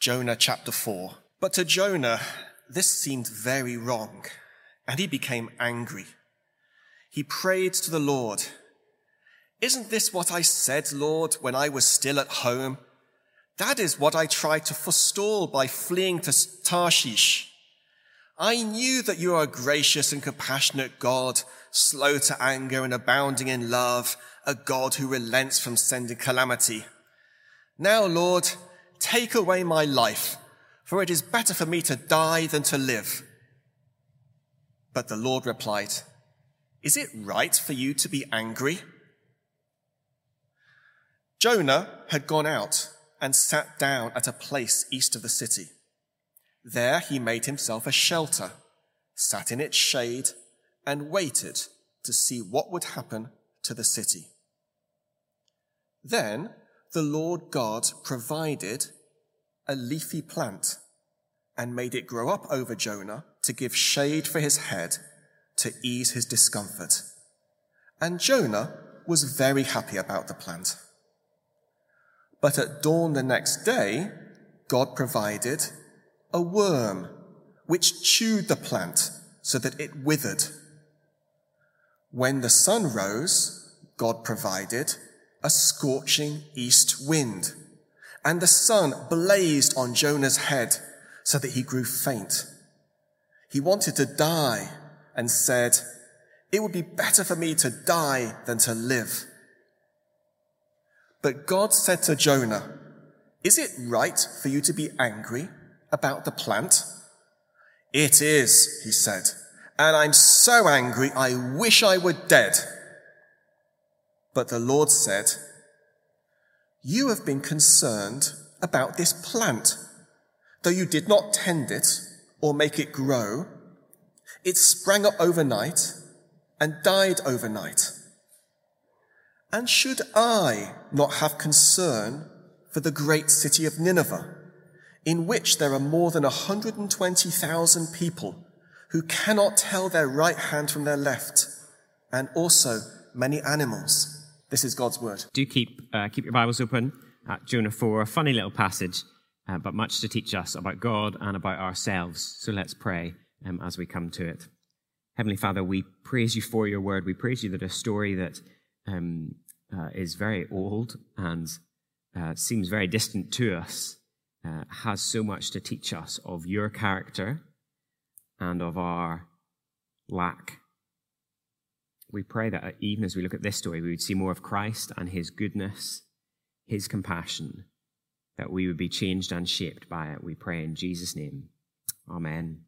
Jonah chapter 4. But to Jonah, this seemed very wrong, and he became angry. He prayed to the Lord, Isn't this what I said, Lord, when I was still at home? That is what I tried to forestall by fleeing to Tarshish. I knew that you are a gracious and compassionate God, slow to anger and abounding in love, a God who relents from sending calamity. Now, Lord, Take away my life, for it is better for me to die than to live. But the Lord replied, Is it right for you to be angry? Jonah had gone out and sat down at a place east of the city. There he made himself a shelter, sat in its shade, and waited to see what would happen to the city. Then the Lord God provided a leafy plant and made it grow up over Jonah to give shade for his head to ease his discomfort. And Jonah was very happy about the plant. But at dawn the next day, God provided a worm which chewed the plant so that it withered. When the sun rose, God provided a scorching east wind, and the sun blazed on Jonah's head so that he grew faint. He wanted to die and said, It would be better for me to die than to live. But God said to Jonah, Is it right for you to be angry about the plant? It is, he said, and I'm so angry I wish I were dead. But the Lord said, You have been concerned about this plant. Though you did not tend it or make it grow, it sprang up overnight and died overnight. And should I not have concern for the great city of Nineveh, in which there are more than 120,000 people who cannot tell their right hand from their left, and also many animals? This is God's word. Do keep, uh, keep your Bibles open at Jonah 4, a funny little passage, uh, but much to teach us about God and about ourselves. So let's pray um, as we come to it. Heavenly Father, we praise you for your word. We praise you that a story that um, uh, is very old and uh, seems very distant to us uh, has so much to teach us of your character and of our lack we pray that even as we look at this story, we would see more of Christ and his goodness, his compassion, that we would be changed and shaped by it. We pray in Jesus' name. Amen.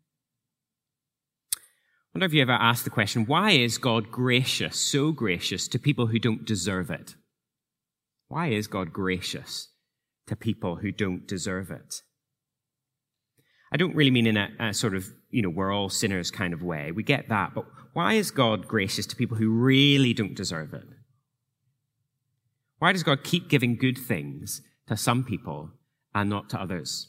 I wonder if you ever asked the question, why is God gracious, so gracious to people who don't deserve it? Why is God gracious to people who don't deserve it? I don't really mean in a, a, sort of, you know, we're all sinners kind of way. We get that. But why is God gracious to people who really don't deserve it? Why does God keep giving good things to some people and not to others?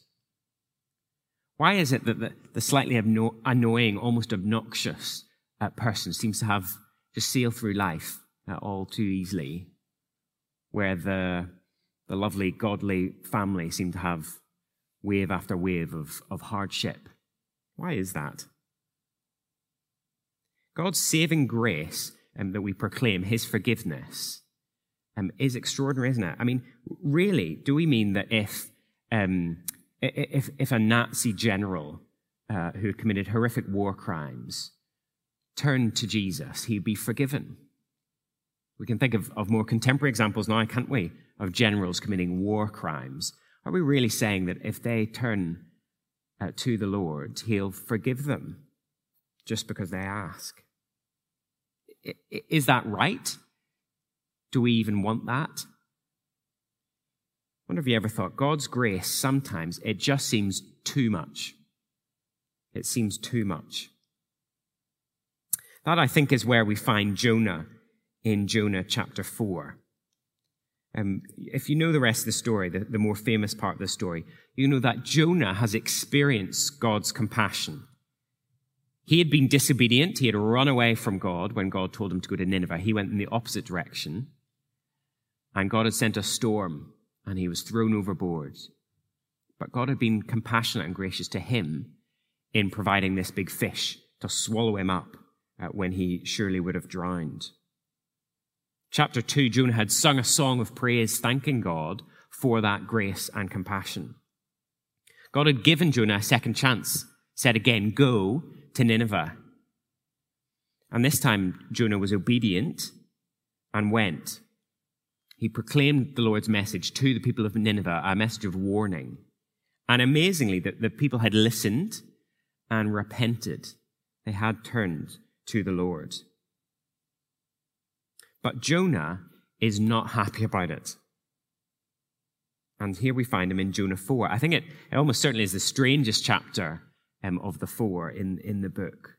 Why is it that the, the slightly annoying, almost obnoxious uh, person seems to have just sail through life uh, all too easily, where the, the lovely, godly family seem to have wave after wave of, of hardship. Why is that? God's saving grace um, that we proclaim, his forgiveness, um, is extraordinary, isn't it? I mean, really, do we mean that if, um, if, if a Nazi general uh, who had committed horrific war crimes turned to Jesus, he'd be forgiven? We can think of, of more contemporary examples now, can't we, of generals committing war crimes are we really saying that if they turn uh, to the Lord, He'll forgive them just because they ask? I, is that right? Do we even want that? I wonder if you ever thought God's grace sometimes it just seems too much. It seems too much. That I think is where we find Jonah in Jonah chapter 4. Um, if you know the rest of the story, the, the more famous part of the story, you know that Jonah has experienced God's compassion. He had been disobedient. He had run away from God when God told him to go to Nineveh. He went in the opposite direction. And God had sent a storm and he was thrown overboard. But God had been compassionate and gracious to him in providing this big fish to swallow him up uh, when he surely would have drowned. Chapter 2, Jonah had sung a song of praise, thanking God for that grace and compassion. God had given Jonah a second chance, said again, Go to Nineveh. And this time, Jonah was obedient and went. He proclaimed the Lord's message to the people of Nineveh, a message of warning. And amazingly, the people had listened and repented. They had turned to the Lord. But Jonah is not happy about it. And here we find him in Jonah 4. I think it, it almost certainly is the strangest chapter um, of the four in, in the book.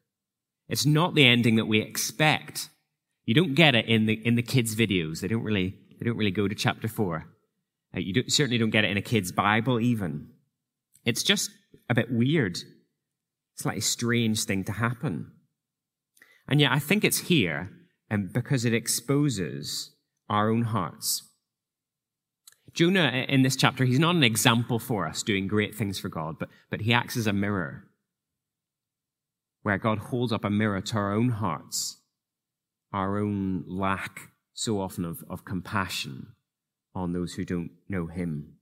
It's not the ending that we expect. You don't get it in the, in the kids' videos. They don't really, they don't really go to chapter 4. Uh, you don't, certainly don't get it in a kid's Bible, even. It's just a bit weird. It's like a strange thing to happen. And yet, I think it's here um, because it exposes our own hearts. Jonah, in this chapter, he's not an example for us doing great things for God, but, but he acts as a mirror, where God holds up a mirror to our own hearts, our own lack so often of, of compassion on those who don't know him.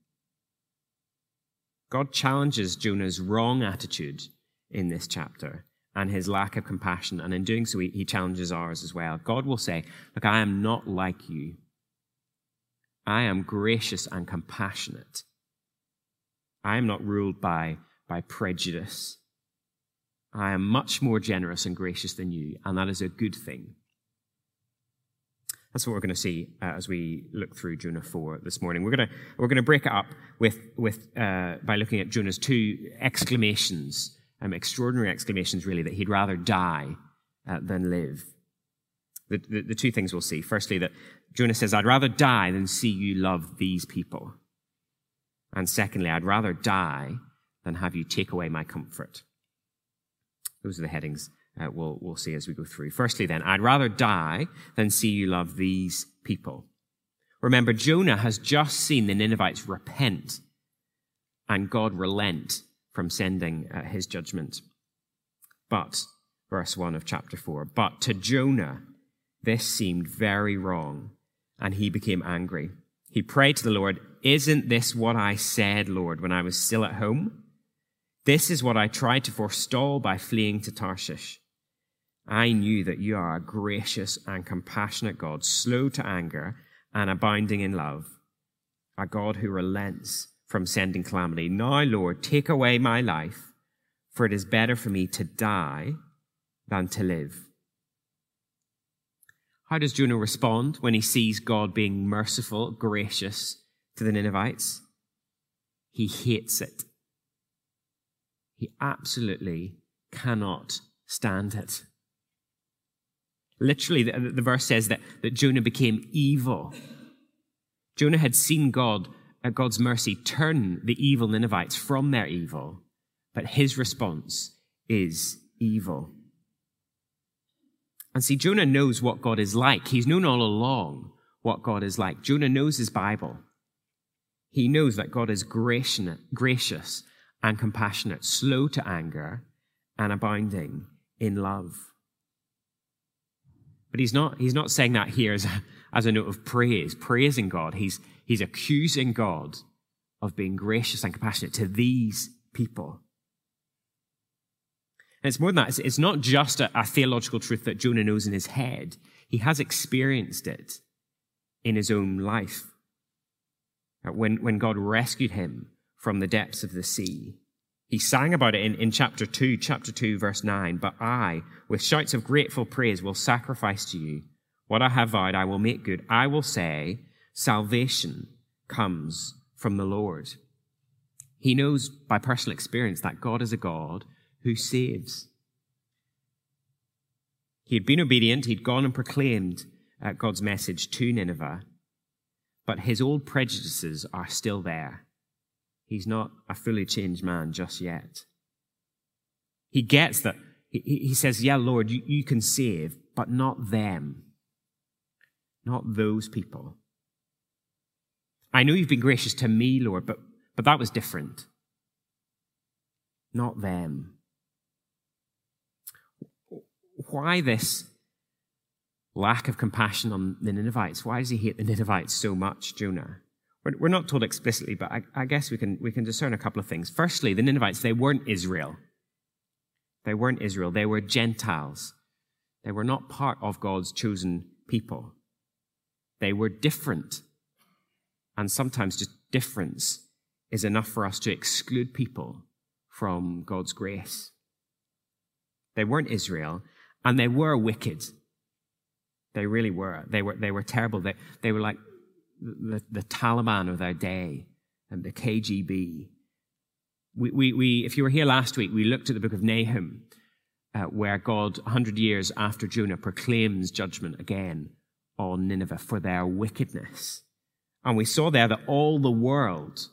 God challenges Jonah's wrong attitude in this chapter and his lack of compassion. And in doing so, he, he challenges ours as well. God will say, Look, I am not like you. I am gracious and compassionate. I am not ruled by, by prejudice. I am much more generous and gracious than you, and that is a good thing. That's what we're going to see uh, as we look through Jonah 4 this morning. We're going to, we're going to break it up with, with, uh, by looking at Jonah's two exclamations um, extraordinary exclamations, really, that he'd rather die uh, than live. The, the, the, two things we'll see. Firstly, that Jonah says, I'd rather die than see you love these people. And secondly, I'd rather die than have you take away my comfort. Those are the headings uh, we'll, we'll see as we go through. Firstly, then, I'd rather die than see you love these people. Remember, Jonah has just seen the Ninevites repent and God relent from sending uh, his judgment. But, verse 1 of chapter 4, but to Jonah, this seemed very wrong, and he became angry. He prayed to the Lord, Isn't this what I said, Lord, when I was still at home? This is what I tried to forestall by fleeing to Tarshish. I knew that you are a gracious and compassionate God, slow to anger and abounding in love, a God who relents from sending calamity. Now, Lord, take away my life, for it is better for me to die than to live. How does Jonah respond when he sees God being merciful, gracious to the Ninevites? He hates it. He absolutely cannot stand it. Literally, the, the verse says that, that Jonah became evil. Jonah had seen God at God's mercy, turn the evil Ninevites from their evil, but his response is evil. And see, Jonah knows what God is like. He's known all along what God is like. Jonah knows his Bible. He knows that God is gracious and compassionate, slow to anger, and abounding in love. But he's not, he's not saying that here as a, as a note of praise, praising God. He's, he's accusing God of being gracious and compassionate to these people. And it's more than that. It's, it's not just a, a theological truth that Jonah knows in his head. He has experienced it in his own life. When, when God rescued him from the depths of the sea, he sang about it in, in chapter 2, chapter 2, verse 9. But I, with shouts of grateful praise, will sacrifice to you. What I have vowed, I will make good. I will say, salvation comes from the Lord. He knows by personal experience that God is a God who saves. He had been obedient, he'd gone and proclaimed uh, God's message to Nineveh, but his old prejudices are still there. He's not a fully changed man just yet. He gets that. He, says, Yeah, Lord, you, you can save, but not them. Not those people. I know you've been gracious to me, Lord, but, but that was different. not them. Why this lack of compassion on the Ninevites? Why does he hate the Ninevites so much, Jonah? We're not told explicitly, but I, I guess we can, we can discern a couple of things. Firstly, the Ninevites, they weren't Israel. They weren't Israel. They were Gentiles. They were not part of God's chosen people. They were different. And sometimes just difference is enough for us to exclude people from God's grace. They weren't Israel, and they were wicked. They really were. They were, they were terrible. They, they were like the, the Taliban of their day and the KGB. We, we, we, if you were here last week, we looked at the book of Nahum, uh, where God, 100 years after Jonah, proclaims judgment again on Nineveh for their wickedness. And we saw there that all the world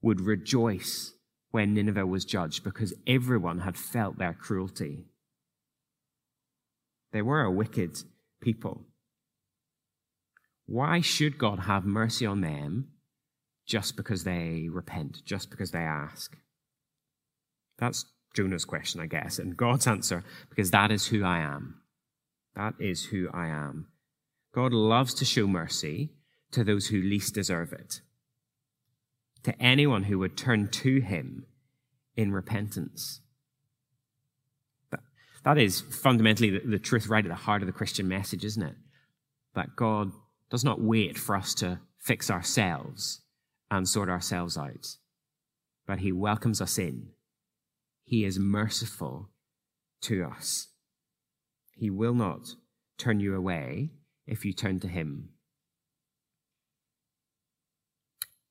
would rejoice when Nineveh was judged because everyone had felt their cruelty. They were a wicked people. Why should God have mercy on them just because they repent, just because they ask? That's Jonah's question, I guess. And God's answer, because that is who I am. That is who I am. God loves to show mercy to those who least deserve it, to anyone who would turn to him in repentance. But that is fundamentally the, the truth right at the heart of the Christian message, isn't it? That God does not wait for us to fix ourselves and sort ourselves out, but he welcomes us in. He is merciful to us. He will not turn you away if you turn to him.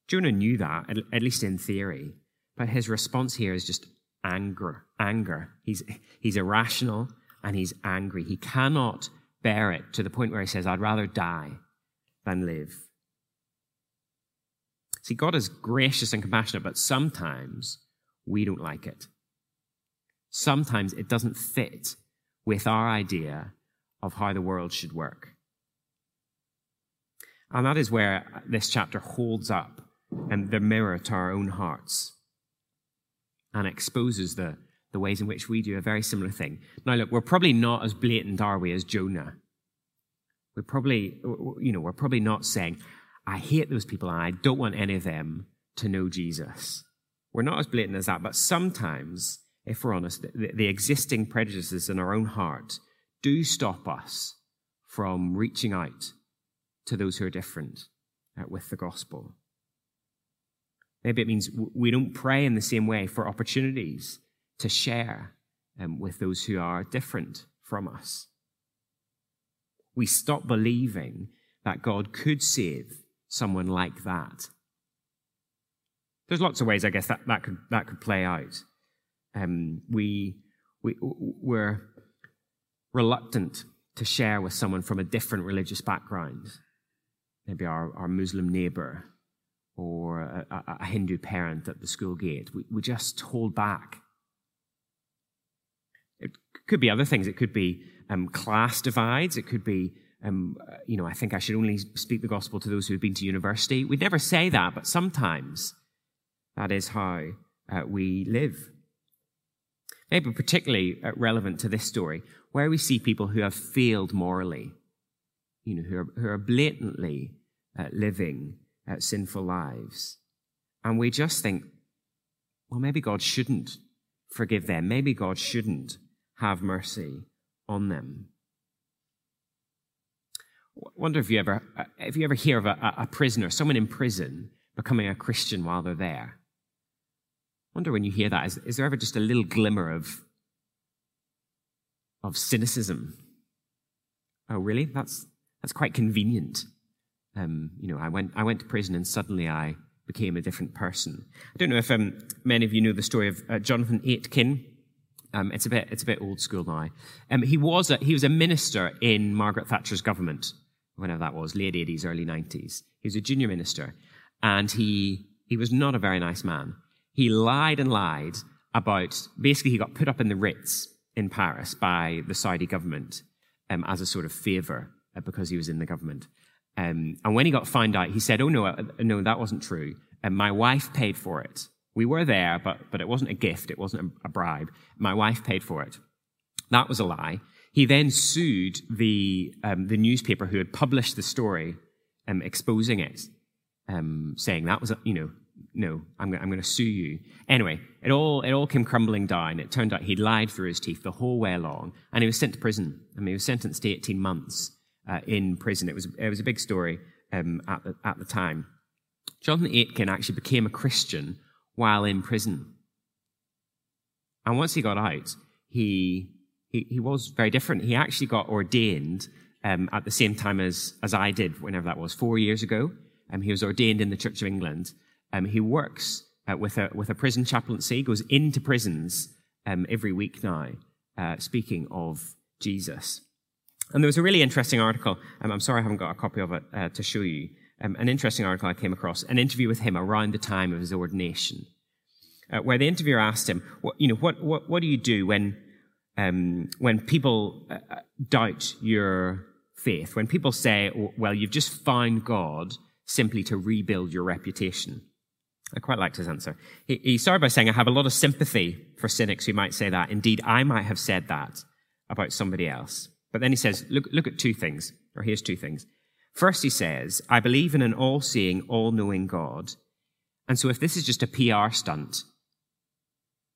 Jonah knew that, at least in theory, but his response here is just anger. Anger. He's, he's irrational and he's angry. He cannot bear it to the point where he says, I'd rather die than live. See, God is gracious and compassionate, but sometimes we don't like it. Sometimes it doesn't fit with our idea of how the world should work. And that is where this chapter holds up and the mirror to our own hearts and exposes the, the ways in which we do a very similar thing. Now, look, we're probably not as blatant, are we, as Jonah? We're probably, you know, we're probably not saying, I hate those people and I don't want any of them to know Jesus. We're not as blatant as that, but sometimes, if we're honest, the, the existing prejudices in our own heart do stop us from reaching out to those who are different uh, with the gospel. Maybe it means we don't pray in the same way for opportunities to share um, with those who are different from us we stop believing that God could save someone like that. There's lots of ways, I guess, that, that, could, that could play out. Um, we, we, we're reluctant to share with someone from a different religious background, maybe our, our Muslim neighbor or a, a, Hindu parent at the school gate. We, we just hold back. It could be other things. It could be um, class divides. It could be, um, uh, you know, I think I should only speak the gospel to those who have been to university. We'd never say that, but sometimes that is how uh, we live. Maybe particularly uh, relevant to this story, where we see people who have failed morally, you know, who are, who are blatantly uh, living uh, sinful lives. And we just think, well, maybe God shouldn't forgive them. Maybe God shouldn't have mercy on them. I wonder if you ever, if you ever hear of a, a prisoner, someone in prison, becoming a Christian while they're there. I wonder when you hear that, is, is there ever just a little glimmer of, of cynicism? Oh, really? That's, that's quite convenient. Um, you know, I went, I went to prison and suddenly I became a different person. I don't know if um, many of you know the story of uh, Jonathan Aitken. Um, it's a bit it's a bit old school now. Um, he was a, he was a minister in Margaret Thatcher's government, whenever that was, late eighties, early nineties. He was a junior minister, and he he was not a very nice man. He lied and lied about basically he got put up in the Ritz in Paris by the Saudi government um, as a sort of favor because he was in the government. Um, and when he got found out, he said, "Oh no, uh, no, that wasn't true. And my wife paid for it. We were there, but, but it wasn't a gift, it wasn't a, bribe. My wife paid for it. That was a lie. He then sued the, um, the newspaper who had published the story, um, exposing it, um, saying that was, a, you know, no, I'm, I'm going to sue you. Anyway, it all, it all came crumbling down. It turned out he'd lied through his teeth the whole way along, and he was sent to prison. I mean, he was sentenced to 18 months uh, in prison. It was, it was a big story um, at, the, at the time. Jonathan Aitken actually became a Christian while in prison. And once he got out, he, he, he was very different. He actually got ordained um, at the same time as, as I did, whenever that was, four years ago. Um, he was ordained in the Church of England. Um, he works uh, with, a, with a prison chaplaincy, goes into prisons um, every week now, uh, speaking of Jesus. And there was a really interesting article. Um, I'm sorry I haven't got a copy of it uh, to show you. Um, an interesting article I came across, an interview with him around the time of his ordination, uh, where the interviewer asked him, what, you know, what, what, what do you do when, um, when people uh, uh doubt your faith? When people say, well, you've just found God simply to rebuild your reputation? I quite liked his answer. He, he started by saying, I have a lot of sympathy for cynics who might say that. Indeed, I might have said that about somebody else. But then he says, look, look at two things, or here's two things. First, he says, I believe in an all seeing, all knowing God. And so if this is just a PR stunt,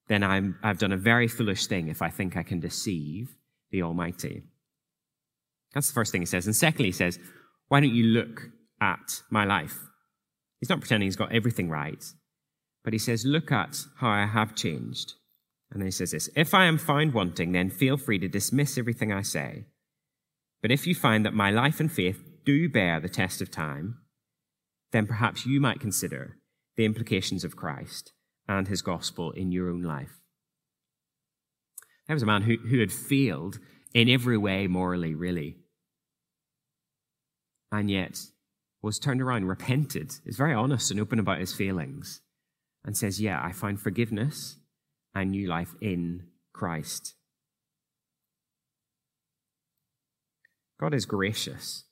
then i have done a very foolish thing if I think I can deceive the Almighty. That's the first thing he says. And secondly, he says, Why don't you look at my life? He's not pretending he's got everything right, but he says, Look at how I have changed. And then he says this If I am found wanting, then feel free to dismiss everything I say. But if you find that my life and faith do bear the test of time, then perhaps you might consider the implications of Christ and his gospel in your own life. There was a man who, who had failed in every way morally, really. And yet was turned around, repented, is very honest and open about his feelings, and says, Yeah, I find forgiveness and new life in Christ. God is gracious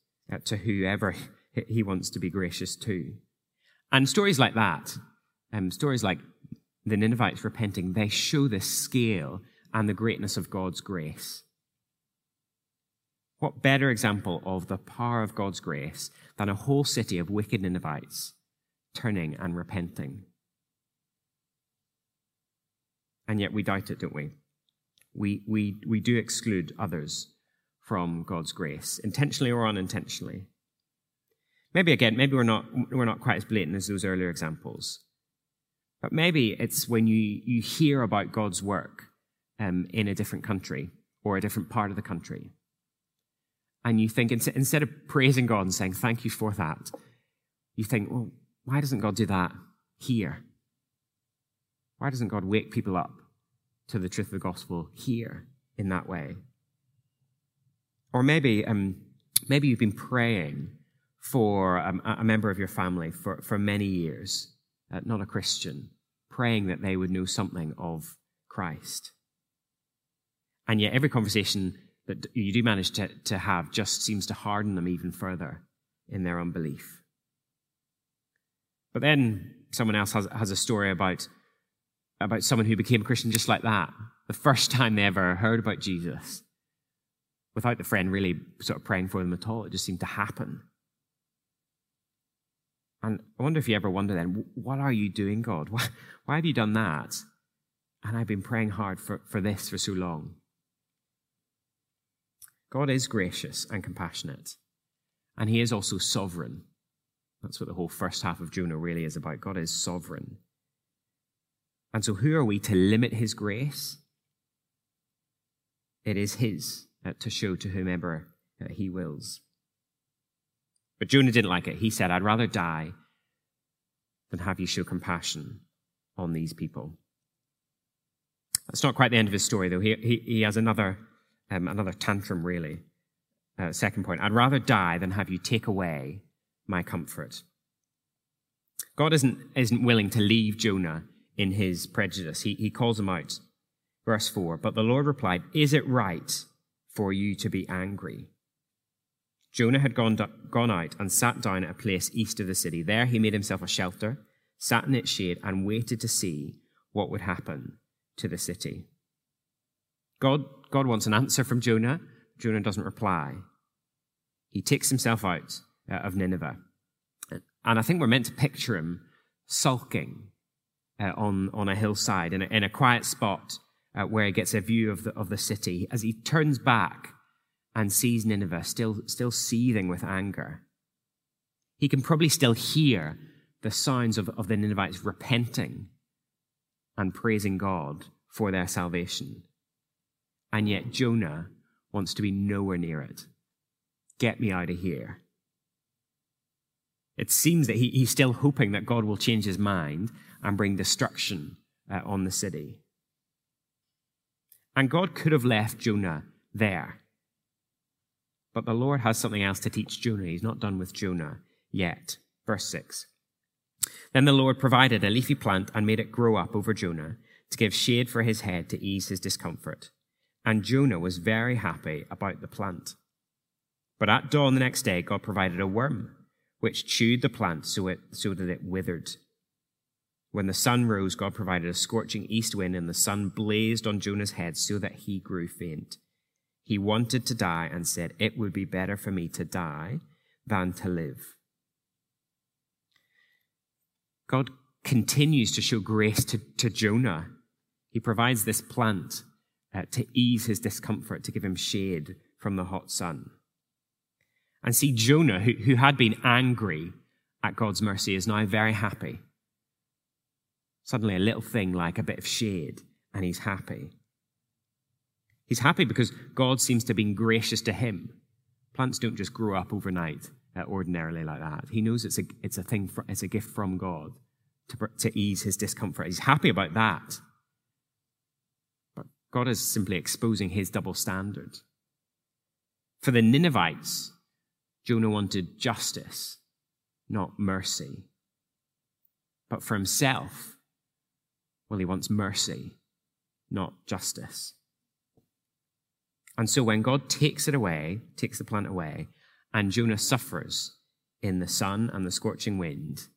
to whoever he wants to be gracious to. And stories like that, um, stories like the Ninevites repenting, they show the scale and the greatness of God's grace. What better example of the power of God's grace than a whole city of wicked Ninevites turning and repenting? And yet we doubt it, don't we? We, we, we do exclude others from God's grace, intentionally or unintentionally. Maybe again, maybe we're not, we're not quite as blatant as those earlier examples. But maybe it's when you, you hear about God's work um, in a different country or a different part of the country and you think, instead of praising God and saying, thank you for that, you think, well, why doesn't God do that here? Why doesn't God wake people up to the truth of the gospel here in that way? Or maybe, um, maybe you've been praying for um, a member of your family for, for many years, uh, not a Christian, praying that they would know something of Christ. And yet, every conversation that you do manage to, to have just seems to harden them even further in their unbelief. But then someone else has, has a story about, about someone who became a Christian just like that, the first time they ever heard about Jesus, without the friend really sort of praying for them at all. It just seemed to happen. And I wonder if you ever wonder then, what are you doing, God? Why, why have you done that? And I've been praying hard for, for this for so long. God is gracious and compassionate, and he is also sovereign. That's what the whole first half of Jonah really is about. God is sovereign. And so, who are we to limit his grace? It is his uh, to show to whomever uh, he wills. But Jonah didn't like it. He said, I'd rather die than have you show compassion on these people. That's not quite the end of his story, though. He, he, he has another um, another tantrum, really. Uh, second point I'd rather die than have you take away my comfort. God isn't, isn't willing to leave Jonah in his prejudice. He, he calls him out. Verse 4 But the Lord replied, Is it right for you to be angry? Jonah had gone, gone out and sat down at a place east of the city. There he made himself a shelter sat in its shade, and waited to see what would happen to the city. God, God wants an answer from Jonah. Jonah doesn't reply. He takes himself out uh, of Nineveh. And I think we're meant to picture him sulking uh, on, on a hillside in a, in a quiet spot uh, where he gets a view of the, of the city as he turns back and sees Nineveh still, still seething with anger. He can probably still hear the sounds of, of the Ninevites repenting and praising God for their salvation. And yet Jonah wants to be nowhere near it. Get me out of here. It seems that he, he's still hoping that God will change his mind and bring destruction uh, on the city. And God could have left Jonah there. But the Lord has something else to teach Jonah. He's not done with Jonah yet. Verse 6. Then the Lord provided a leafy plant and made it grow up over Jonah to give shade for his head to ease his discomfort. And Jonah was very happy about the plant. But at dawn the next day, God provided a worm, which chewed the plant so, it, so that it withered. When the sun rose, God provided a scorching east wind, and the sun blazed on Jonah's head so that he grew faint. He wanted to die and said, It would be better for me to die than to live. God continues to show grace to, to Jonah. He provides this plant uh, to ease his discomfort, to give him shade from the hot sun. And see, Jonah, who, who had been angry at God's mercy, is now very happy. Suddenly, a little thing like a bit of shade, and he's happy. He's happy because God seems to have been gracious to him. Plants don't just grow up overnight uh, ordinarily like that. He knows it's a, it's a thing, for, it's a gift from God to, to ease his discomfort. He's happy about that. But God is simply exposing his double standard. For the Ninevites, Jonah wanted justice, not mercy. But for himself, well, he wants mercy, not justice. And so when God takes it away, takes the plant away, and Jonah suffers in the sun and the scorching wind,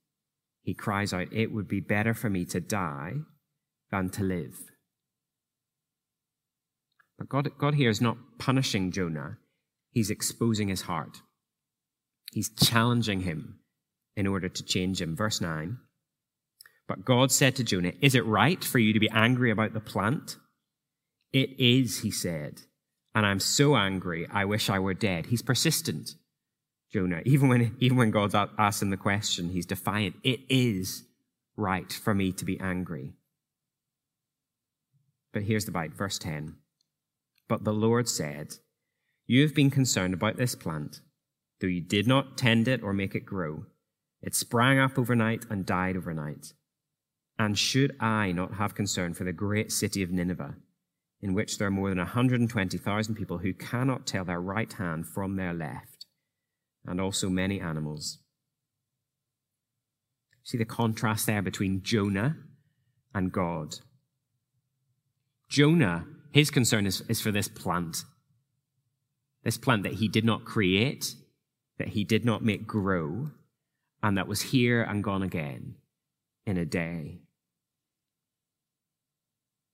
he cries out, It would be better for me to die than to live. But God, God here is not punishing Jonah, he's exposing his heart. He's challenging him in order to change him. Verse 9 but God said to Jonah, Is it right for you to be angry about the plant? It is, he said. And I'm so angry, I wish I were dead. He's persistent, Jonah. Even when, even when God's asking the question, he's defiant. It is right for me to be angry. But here's the bite, verse 10. But the Lord said, You have been concerned about this plant, though you did not tend it or make it grow. It sprang up overnight and died overnight. And should I not have concern for the great city of Nineveh, in which there are more than 120,000 people who cannot tell their right hand from their left, and also many animals? See the contrast there between Jonah and God. Jonah, his concern is, is for this plant. This plant that he did not create, that he did not make grow, and that was here and gone again in a day.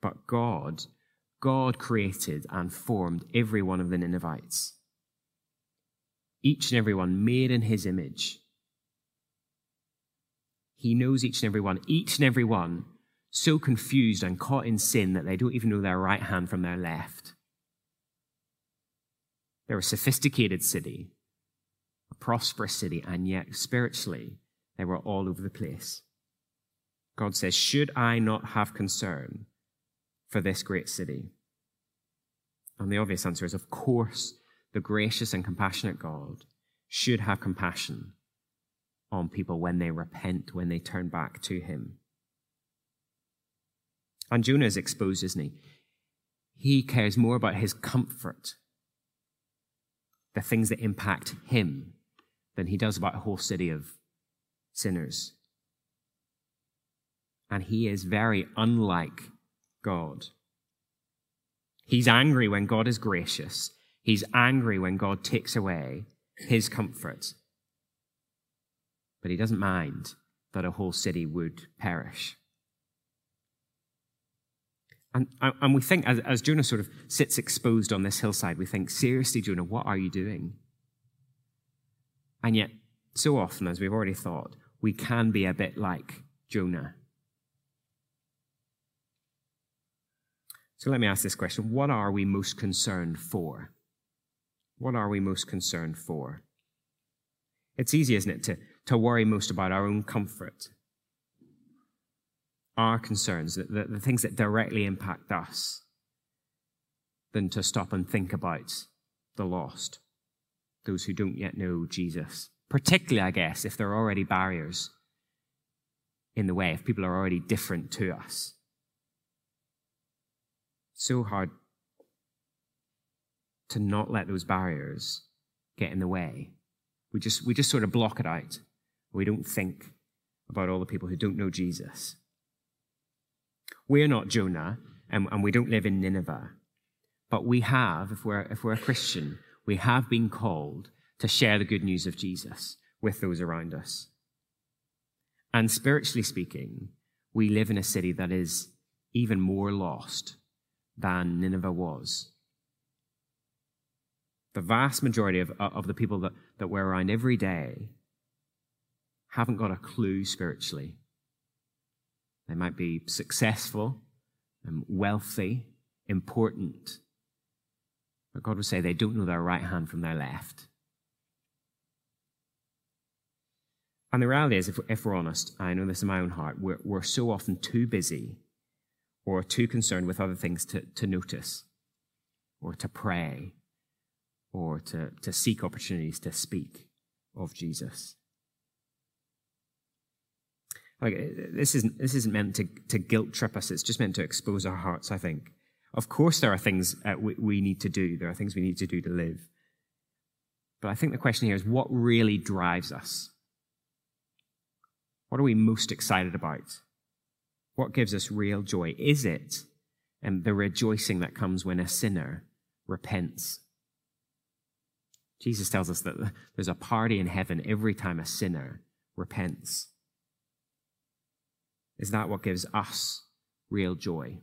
But God, God created and formed every one of the Ninevites. Each and every one made in his image. He knows each and every one, each and every one so confused and caught in sin that they don't even know their right hand from their left. They're a sophisticated city, a prosperous city, and yet spiritually, they were all over the place. God says, Should I not have concern for this great city? And the obvious answer is, of course, the gracious and compassionate God should have compassion on people when they repent, when they turn back to Him. And Jonah is exposed, isn't he? He cares more about his comfort, the things that impact him, than he does about a whole city of sinners. And he is very unlike God. He's angry when God is gracious. He's angry when God takes away his comfort. But he doesn't mind that a whole city would perish. And, and we think, as, as Jonah sort of sits exposed on this hillside, we think, seriously, Jonah, what are you doing? And yet, so often, as we've already thought, we can be a bit like Jonah. So let me ask this question What are we most concerned for? What are we most concerned for? It's easy, isn't it, to, to worry most about our own comfort, our concerns, the, the, the things that directly impact us, than to stop and think about the lost, those who don't yet know Jesus. Particularly, I guess, if there are already barriers in the way, if people are already different to us. So hard to not let those barriers get in the way. We just, we just sort of block it out. We don't think about all the people who don't know Jesus. We're not Jonah, and, and we don't live in Nineveh. But we have, if we're, if we're a Christian, we have been called to share the good news of Jesus with those around us. And spiritually speaking, we live in a city that is even more lost than Nineveh was. The vast majority of, of the people that, that we're around every day haven't got a clue spiritually. They might be successful, and wealthy, important, but God would say they don't know their right hand from their left. And the reality is, if, if we're honest, I know this in my own heart, we're, we're so often too busy or too concerned with other things to, to notice or to pray or to, to seek opportunities to speak of Jesus. Like, this isn't, this isn't meant to, to guilt trip us, it's just meant to expose our hearts, I think. Of course, there are things uh, we, we need to do, there are things we need to do to live. But I think the question here is what really drives us? What are we most excited about? What gives us real joy? Is it um, the rejoicing that comes when a sinner repents? Jesus tells us that there's a party in heaven every time a sinner repents. Is that what gives us real joy?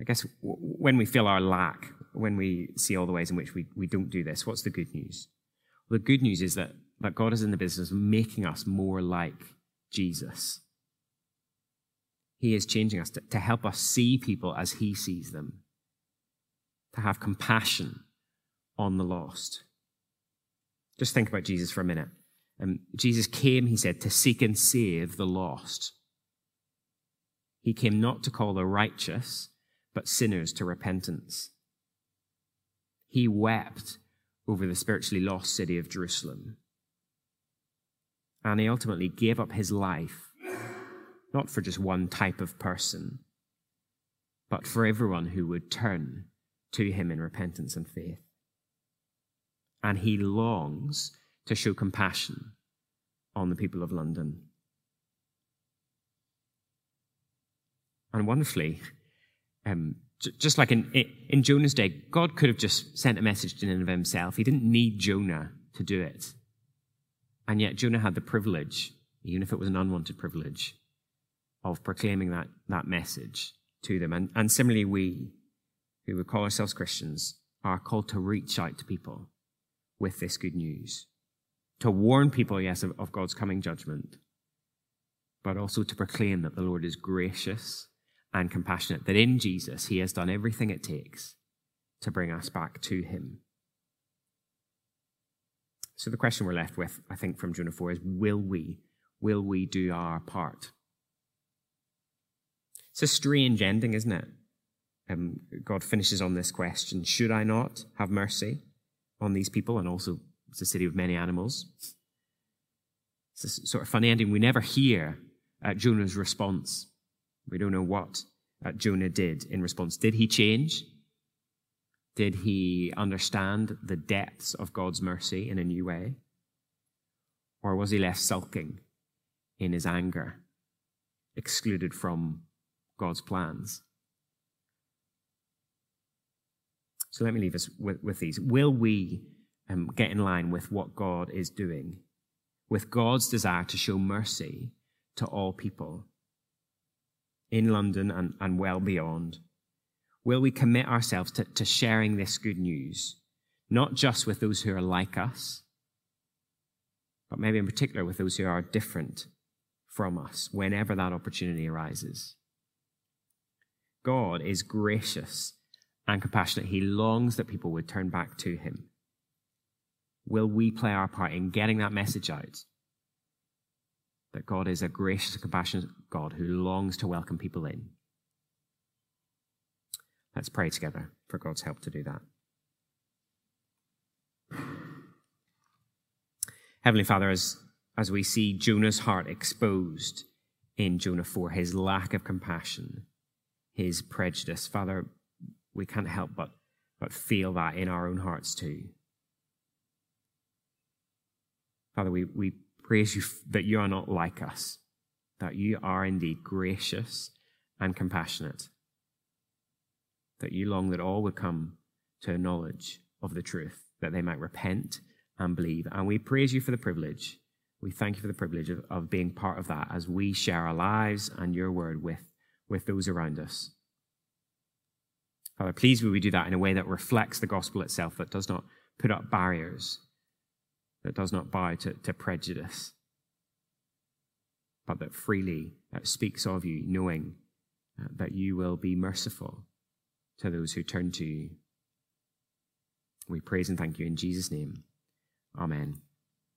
I guess when we feel our lack, when we see all the ways in which we, we don't do this, what's the good news? Well, the good news is that, that God is in the business of making us more like Jesus. He is changing us to, to help us see people as He sees them, to have compassion on the lost. Just think about Jesus for a minute. Um, Jesus came, he said, to seek and save the lost. He came not to call the righteous, but sinners to repentance. He wept over the spiritually lost city of Jerusalem. And he ultimately gave up his life, not for just one type of person, but for everyone who would turn to him in repentance and faith. And he longs to show compassion on the people of London. And wonderfully, um, just like in, in Jonah's day, God could have just sent a message to Nineveh himself. He didn't need Jonah to do it. And yet, Jonah had the privilege, even if it was an unwanted privilege, of proclaiming that, that message to them. And, and similarly, we, who would call ourselves Christians, are called to reach out to people with this good news to warn people, yes, of, of God's coming judgment, but also to proclaim that the Lord is gracious and compassionate, that in Jesus he has done everything it takes to bring us back to him. So the question we're left with, I think, from Jonah 4 is will we? Will we do our part? It's a strange ending, isn't it? Um, God finishes on this question Should I not have mercy on these people and also it's a city of many animals. It's a sort of funny ending. We never hear uh, Jonah's response. We don't know what uh, Jonah did in response. Did he change? Did he understand the depths of God's mercy in a new way? Or was he left sulking in his anger, excluded from God's plans? So let me leave us with, with these. Will we um, get in line with what God is doing with God's desire to show mercy to all people in London and, and well beyond? Will we commit ourselves to, to sharing this good news, not just with those who are like us, but maybe in particular with those who are different from us whenever that opportunity arises? God is gracious and compassionate. He longs that people would turn back to him. Will we play our part in getting that message out? That God is a gracious and compassionate God who longs to welcome people in. Let's pray together for God's help to do that. Heavenly Father, as, as we see Jonah's heart exposed in Jonah 4, his lack of compassion, his prejudice, Father, we can't help but, but feel that in our own hearts too. Father, we, we praise you that you are not like us, that you are indeed gracious and compassionate, that you long that all would come to a knowledge of the truth, that they might repent and believe. And we praise you for the privilege. We thank you for the privilege of, of being part of that as we share our lives and your word with, with those around us. Father, please will we do that in a way that reflects the gospel itself, that does not put up barriers, that does not bow to, to prejudice, but that freely speaks of you, knowing that you will be merciful to those who turn to you. We praise and thank you in Jesus' name. Amen.